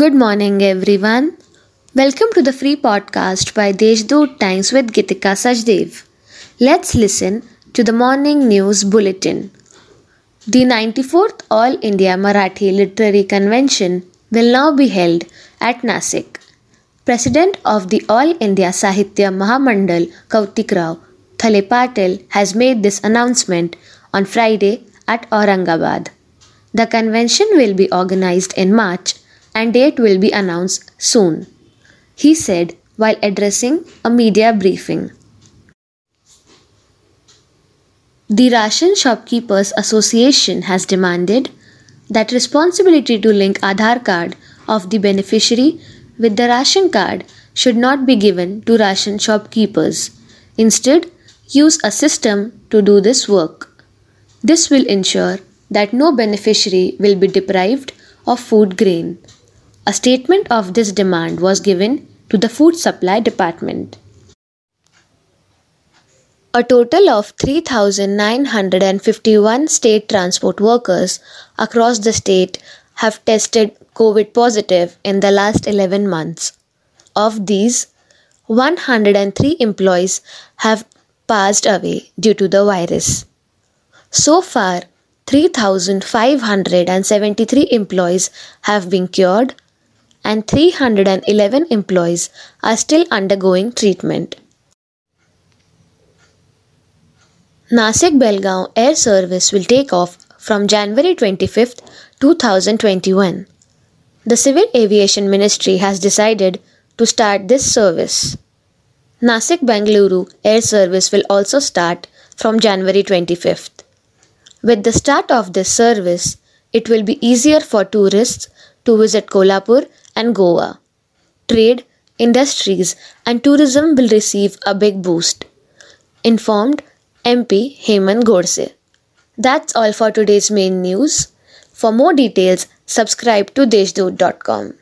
Good morning, everyone. Welcome to the free podcast by Deshdoot Times with Gitika Sajdev. Let's listen to the morning news bulletin. The 94th All India Marathi Literary Convention will now be held at Nasik. President of the All India Sahitya Mahamandal Kautik Rao Thale has made this announcement on Friday at Aurangabad. The convention will be organized in March and date will be announced soon, he said while addressing a media briefing. The Ration Shopkeepers Association has demanded that responsibility to link Aadhaar card of the beneficiary with the ration card should not be given to ration shopkeepers. Instead, use a system to do this work. This will ensure that no beneficiary will be deprived of food grain. A statement of this demand was given to the Food Supply Department. A total of 3,951 state transport workers across the state have tested COVID positive in the last 11 months. Of these, 103 employees have passed away due to the virus. So far, 3,573 employees have been cured and 311 employees are still undergoing treatment. Nasik Belgaum Air Service will take off from January 25, 2021. The Civil Aviation Ministry has decided to start this service. Nasik Bengaluru Air Service will also start from January 25th. With the start of this service, it will be easier for tourists to visit Kolhapur and Goa. Trade, industries, and tourism will receive a big boost. Informed MP Hemant Godse. That's all for today's main news. For more details, subscribe to deshdoot.com.